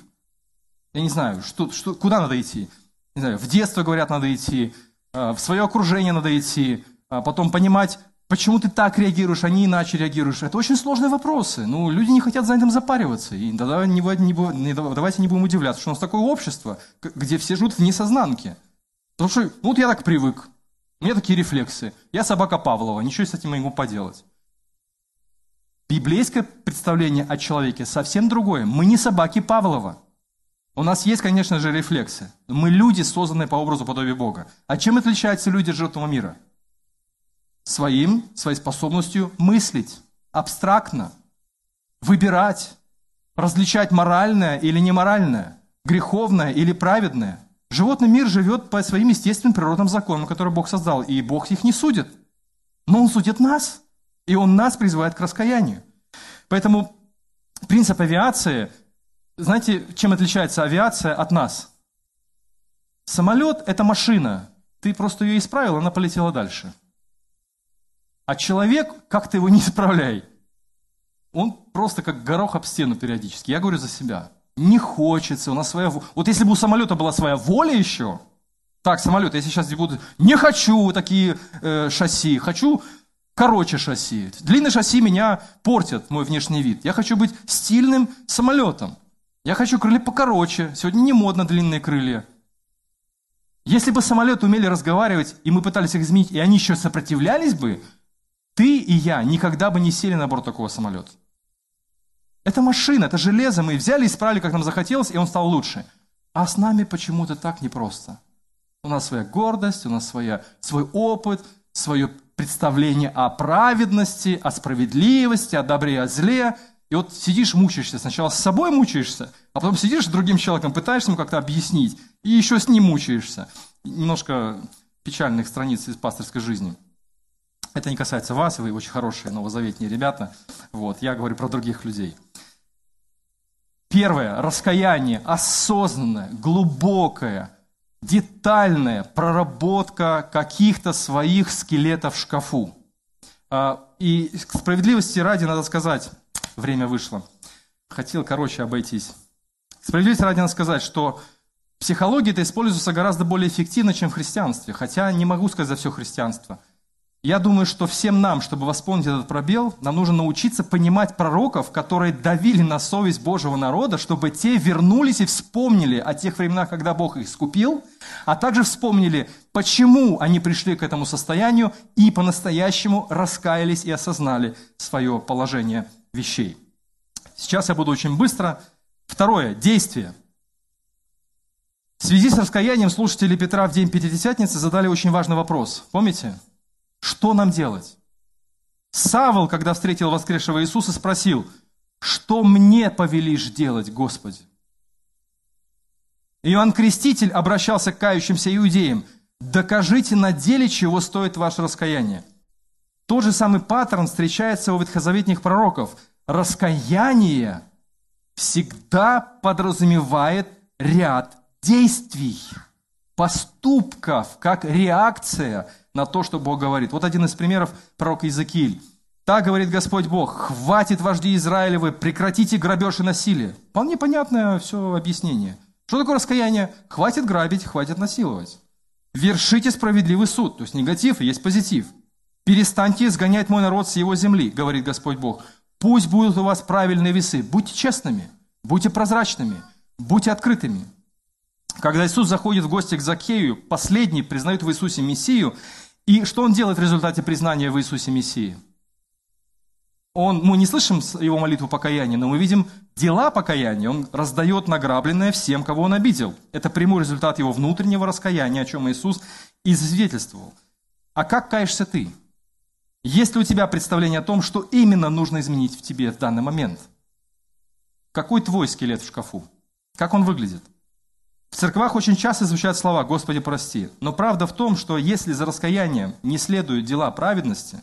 Я не знаю, что, что, куда надо идти. Не знаю, в детство, говорят, надо идти, а, в свое окружение надо идти, а потом понимать, Почему ты так реагируешь, а не иначе реагируешь? Это очень сложные вопросы. Ну, люди не хотят за этим запариваться. И тогда не, не, не, давайте не будем удивляться, что у нас такое общество, где все живут в несознанке. Потому что, ну вот я так привык. У меня такие рефлексы. Я собака Павлова, ничего с этим не могу поделать. Библейское представление о человеке совсем другое. Мы не собаки Павлова. У нас есть, конечно же, рефлексы. Мы люди, созданные по образу подобия Бога. А чем отличаются люди животного мира? своим, своей способностью мыслить абстрактно, выбирать, различать моральное или неморальное, греховное или праведное. Животный мир живет по своим естественным природным законам, которые Бог создал, и Бог их не судит. Но Он судит нас, и Он нас призывает к раскаянию. Поэтому принцип авиации, знаете, чем отличается авиация от нас? Самолет – это машина. Ты просто ее исправил, она полетела дальше – а человек, как ты его не исправляй, он просто как горох об стену периодически. Я говорю за себя. Не хочется, у нас своя... Вот если бы у самолета была своя воля еще, так, самолет, я сейчас буду... Не хочу такие э, шасси, хочу короче шасси. Длинные шасси меня портят, мой внешний вид. Я хочу быть стильным самолетом. Я хочу крылья покороче. Сегодня не модно длинные крылья. Если бы самолеты умели разговаривать, и мы пытались их изменить, и они еще сопротивлялись бы, ты и я никогда бы не сели на борт такого самолета. Это машина, это железо. Мы взяли и исправили, как нам захотелось, и он стал лучше. А с нами почему-то так непросто. У нас своя гордость, у нас своя, свой опыт, свое представление о праведности, о справедливости, о добре, о зле. И вот сидишь, мучаешься. Сначала с собой мучаешься, а потом сидишь с другим человеком, пытаешься ему как-то объяснить, и еще с ним мучаешься. Немножко печальных страниц из пасторской жизни – это не касается вас, вы очень хорошие новозаветные ребята. Вот, я говорю про других людей. Первое, раскаяние, осознанное, глубокое, детальная проработка каких-то своих скелетов в шкафу. А, и справедливости ради надо сказать, время вышло. Хотел, короче, обойтись. Справедливости ради надо сказать, что психология это используется гораздо более эффективно, чем в христианстве. Хотя не могу сказать за все христианство. Я думаю, что всем нам, чтобы восполнить этот пробел, нам нужно научиться понимать пророков, которые давили на совесть Божьего народа, чтобы те вернулись и вспомнили о тех временах, когда Бог их искупил, а также вспомнили, почему они пришли к этому состоянию и по-настоящему раскаялись и осознали свое положение вещей. Сейчас я буду очень быстро. Второе. Действие. В связи с раскаянием слушатели Петра в день Пятидесятницы задали очень важный вопрос. Помните? Что нам делать? Савол, когда встретил воскресшего Иисуса, спросил, что мне повелишь делать, Господи? Иоанн Креститель обращался к кающимся иудеям, докажите на деле, чего стоит ваше раскаяние. Тот же самый паттерн встречается у ветхозаветных пророков. Раскаяние всегда подразумевает ряд действий, поступков, как реакция – на то, что Бог говорит. Вот один из примеров пророк Иезекииль. Так говорит Господь Бог, хватит вожди Израилевы, прекратите грабеж и насилие. Вполне понятное все объяснение. Что такое раскаяние? Хватит грабить, хватит насиловать. Вершите справедливый суд, то есть негатив и есть позитив. Перестаньте изгонять мой народ с его земли, говорит Господь Бог. Пусть будут у вас правильные весы. Будьте честными, будьте прозрачными, будьте открытыми. Когда Иисус заходит в гости к Закею, последний признает в Иисусе Мессию, и что он делает в результате признания в Иисусе Мессии? Он, мы не слышим его молитву покаяния, но мы видим дела покаяния. Он раздает награбленное всем, кого он обидел. Это прямой результат его внутреннего раскаяния, о чем Иисус и засвидетельствовал. А как каешься ты? Есть ли у тебя представление о том, что именно нужно изменить в тебе в данный момент? Какой твой скелет в шкафу? Как он выглядит? В церквах очень часто звучат слова «Господи, прости». Но правда в том, что если за раскаянием не следуют дела праведности,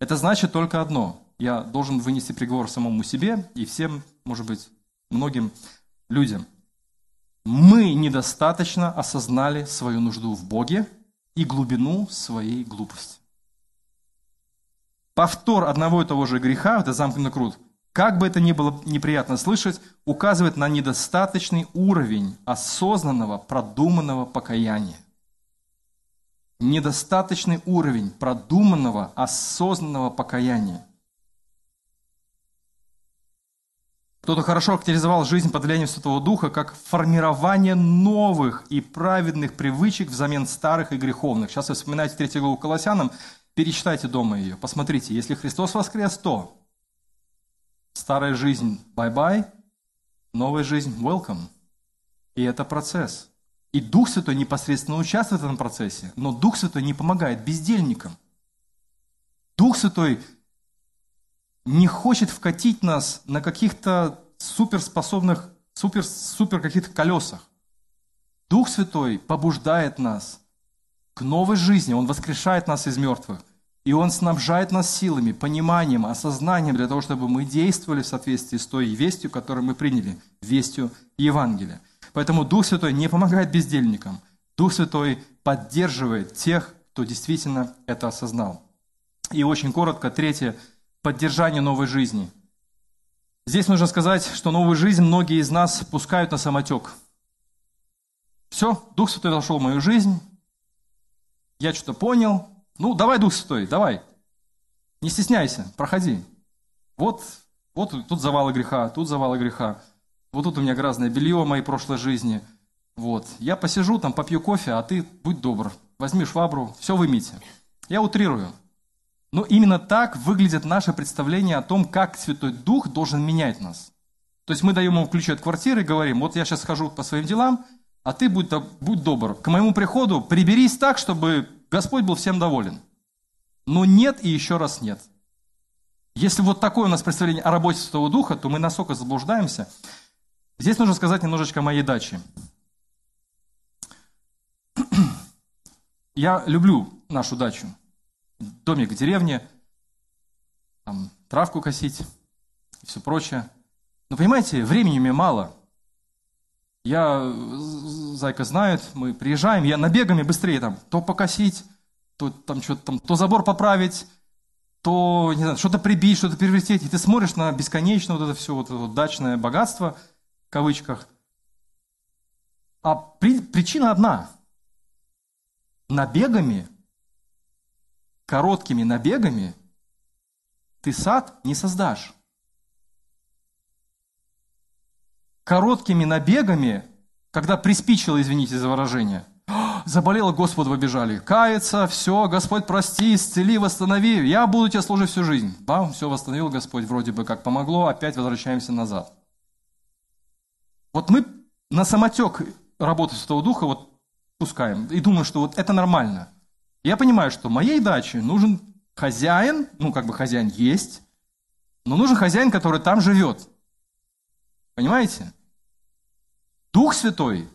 это значит только одно. Я должен вынести приговор самому себе и всем, может быть, многим людям. Мы недостаточно осознали свою нужду в Боге и глубину своей глупости. Повтор одного и того же греха, это замкнутый круг, как бы это ни было неприятно слышать, указывает на недостаточный уровень осознанного, продуманного покаяния. недостаточный уровень продуманного, осознанного покаяния. Кто-то хорошо характеризовал жизнь под влиянием Святого Духа как формирование новых и праведных привычек взамен старых и греховных. Сейчас вы вспоминаете третью главу Колоссянам, перечитайте дома ее, посмотрите. Если Христос воскрес, то старая жизнь – bye-bye, новая жизнь – welcome. И это процесс. И Дух Святой непосредственно участвует в этом процессе, но Дух Святой не помогает бездельникам. Дух Святой не хочет вкатить нас на каких-то суперспособных, супер, супер каких-то колесах. Дух Святой побуждает нас к новой жизни, Он воскрешает нас из мертвых. И Он снабжает нас силами, пониманием, осознанием для того, чтобы мы действовали в соответствии с той вестью, которую мы приняли, вестью Евангелия. Поэтому Дух Святой не помогает бездельникам. Дух Святой поддерживает тех, кто действительно это осознал. И очень коротко, третье – поддержание новой жизни. Здесь нужно сказать, что новую жизнь многие из нас пускают на самотек. Все, Дух Святой зашел в мою жизнь, я что-то понял. Ну, давай, Дух Святой, давай. Не стесняйся, проходи. Вот, вот тут завалы греха, тут завалы греха. Вот тут у меня грязное белье моей прошлой жизни. Вот. Я посижу там, попью кофе, а ты будь добр. Возьми швабру, все вымейте. Я утрирую. Но именно так выглядит наше представление о том, как Святой Дух должен менять нас. То есть мы даем ему ключи от квартиры и говорим, вот я сейчас схожу по своим делам, а ты будь, будь добр. К моему приходу приберись так, чтобы Господь был всем доволен. Но нет и еще раз нет. Если вот такое у нас представление о работе Святого Духа, то мы настолько заблуждаемся. Здесь нужно сказать немножечко о моей даче. Я люблю нашу дачу домик в деревне, там, травку косить и все прочее. Но понимаете, времени мне мало. Я, Зайка знает, мы приезжаем, я набегами быстрее там, то покосить, то там что-то там, то забор поправить, то, не знаю, что-то прибить, что-то перевертеть. И ты смотришь на бесконечное вот это все вот это вот дачное богатство, в кавычках. А при, причина одна. Набегами короткими набегами ты сад не создашь. Короткими набегами, когда приспичило, извините за выражение, заболело, Господу побежали. Кается, все, Господь, прости, исцели, восстанови. Я буду тебе служить всю жизнь. Бам, все восстановил Господь, вроде бы как помогло, опять возвращаемся назад. Вот мы на самотек работы Святого Духа вот пускаем и думаем, что вот это нормально – я понимаю, что моей даче нужен хозяин, ну, как бы хозяин есть, но нужен хозяин, который там живет. Понимаете? Дух Святой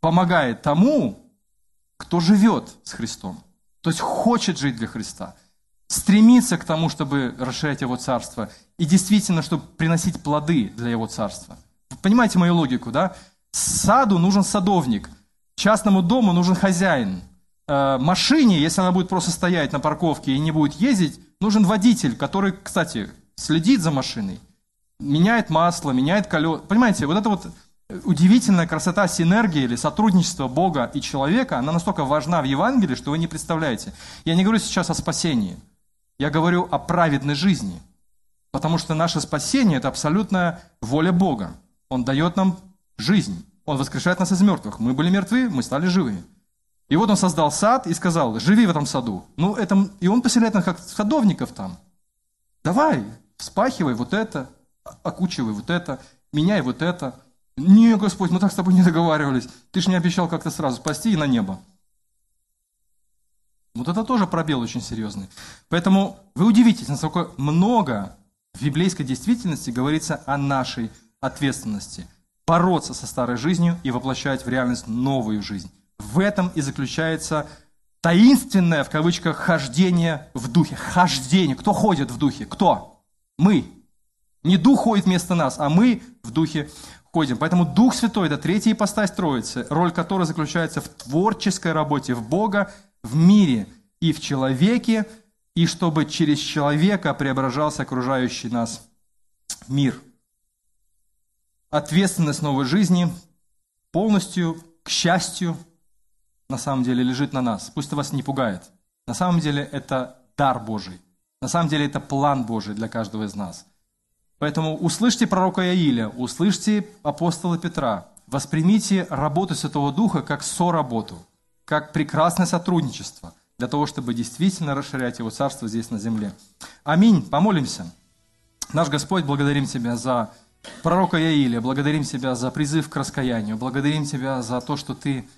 помогает тому, кто живет с Христом, то есть хочет жить для Христа, стремится к тому, чтобы расширять Его Царство и действительно, чтобы приносить плоды для Его Царства. понимаете мою логику, да? Саду нужен садовник, частному дому нужен хозяин – Э, машине, если она будет просто стоять на парковке и не будет ездить, нужен водитель, который, кстати, следит за машиной, меняет масло, меняет колеса. Понимаете, вот это вот удивительная красота синергии или сотрудничества Бога и человека, она настолько важна в Евангелии, что вы не представляете. Я не говорю сейчас о спасении, я говорю о праведной жизни. Потому что наше спасение – это абсолютная воля Бога. Он дает нам жизнь. Он воскрешает нас из мертвых. Мы были мертвы, мы стали живыми. И вот он создал сад и сказал, живи в этом саду. Ну, это, и он поселяет нас как садовников там. Давай, вспахивай вот это, окучивай вот это, меняй вот это. Не, Господь, мы так с тобой не договаривались. Ты же не обещал как-то сразу спасти и на небо. Вот это тоже пробел очень серьезный. Поэтому вы удивитесь, насколько много в библейской действительности говорится о нашей ответственности. Бороться со старой жизнью и воплощать в реальность новую жизнь. В этом и заключается таинственное, в кавычках, хождение в духе. Хождение. Кто ходит в духе? Кто? Мы. Не дух ходит вместо нас, а мы в духе ходим. Поэтому Дух Святой – это третья ипостась Троицы, роль которой заключается в творческой работе в Бога, в мире и в человеке, и чтобы через человека преображался окружающий нас мир. Ответственность новой жизни полностью, к счастью, на самом деле лежит на нас. Пусть это вас не пугает. На самом деле это дар Божий. На самом деле это план Божий для каждого из нас. Поэтому услышьте пророка Иаиля, услышьте апостола Петра, воспримите работу Святого Духа как соработу, как прекрасное сотрудничество для того, чтобы действительно расширять Его Царство здесь на земле. Аминь. Помолимся. Наш Господь, благодарим Тебя за пророка Иаиля, благодарим Тебя за призыв к раскаянию, благодарим Тебя за то, что Ты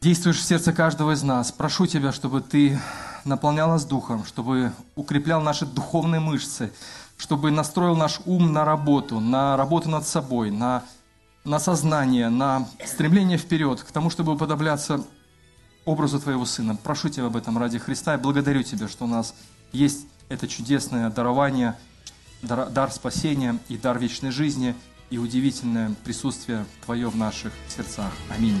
действуешь в сердце каждого из нас. Прошу Тебя, чтобы Ты наполнял нас Духом, чтобы укреплял наши духовные мышцы, чтобы настроил наш ум на работу, на работу над собой, на, на сознание, на стремление вперед, к тому, чтобы уподобляться образу Твоего Сына. Прошу Тебя об этом ради Христа и благодарю Тебя, что у нас есть это чудесное дарование, дар, дар спасения и дар вечной жизни и удивительное присутствие Твое в наших сердцах. Аминь.